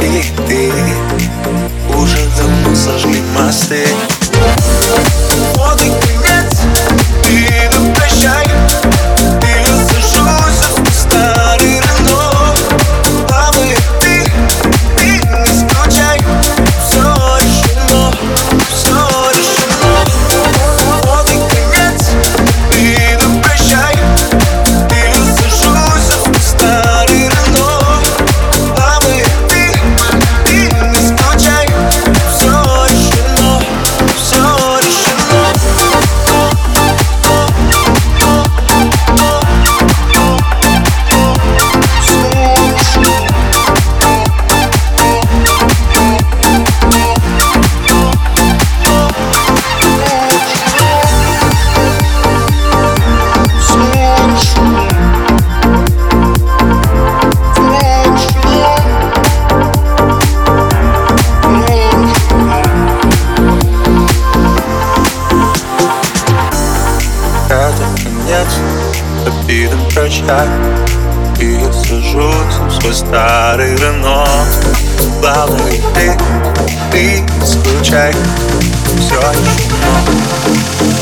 и ты Уже давно сожгли мосты конец, обиден прощай. И я сажусь в свой старый Рено Главное ты, ты скучай. Все решено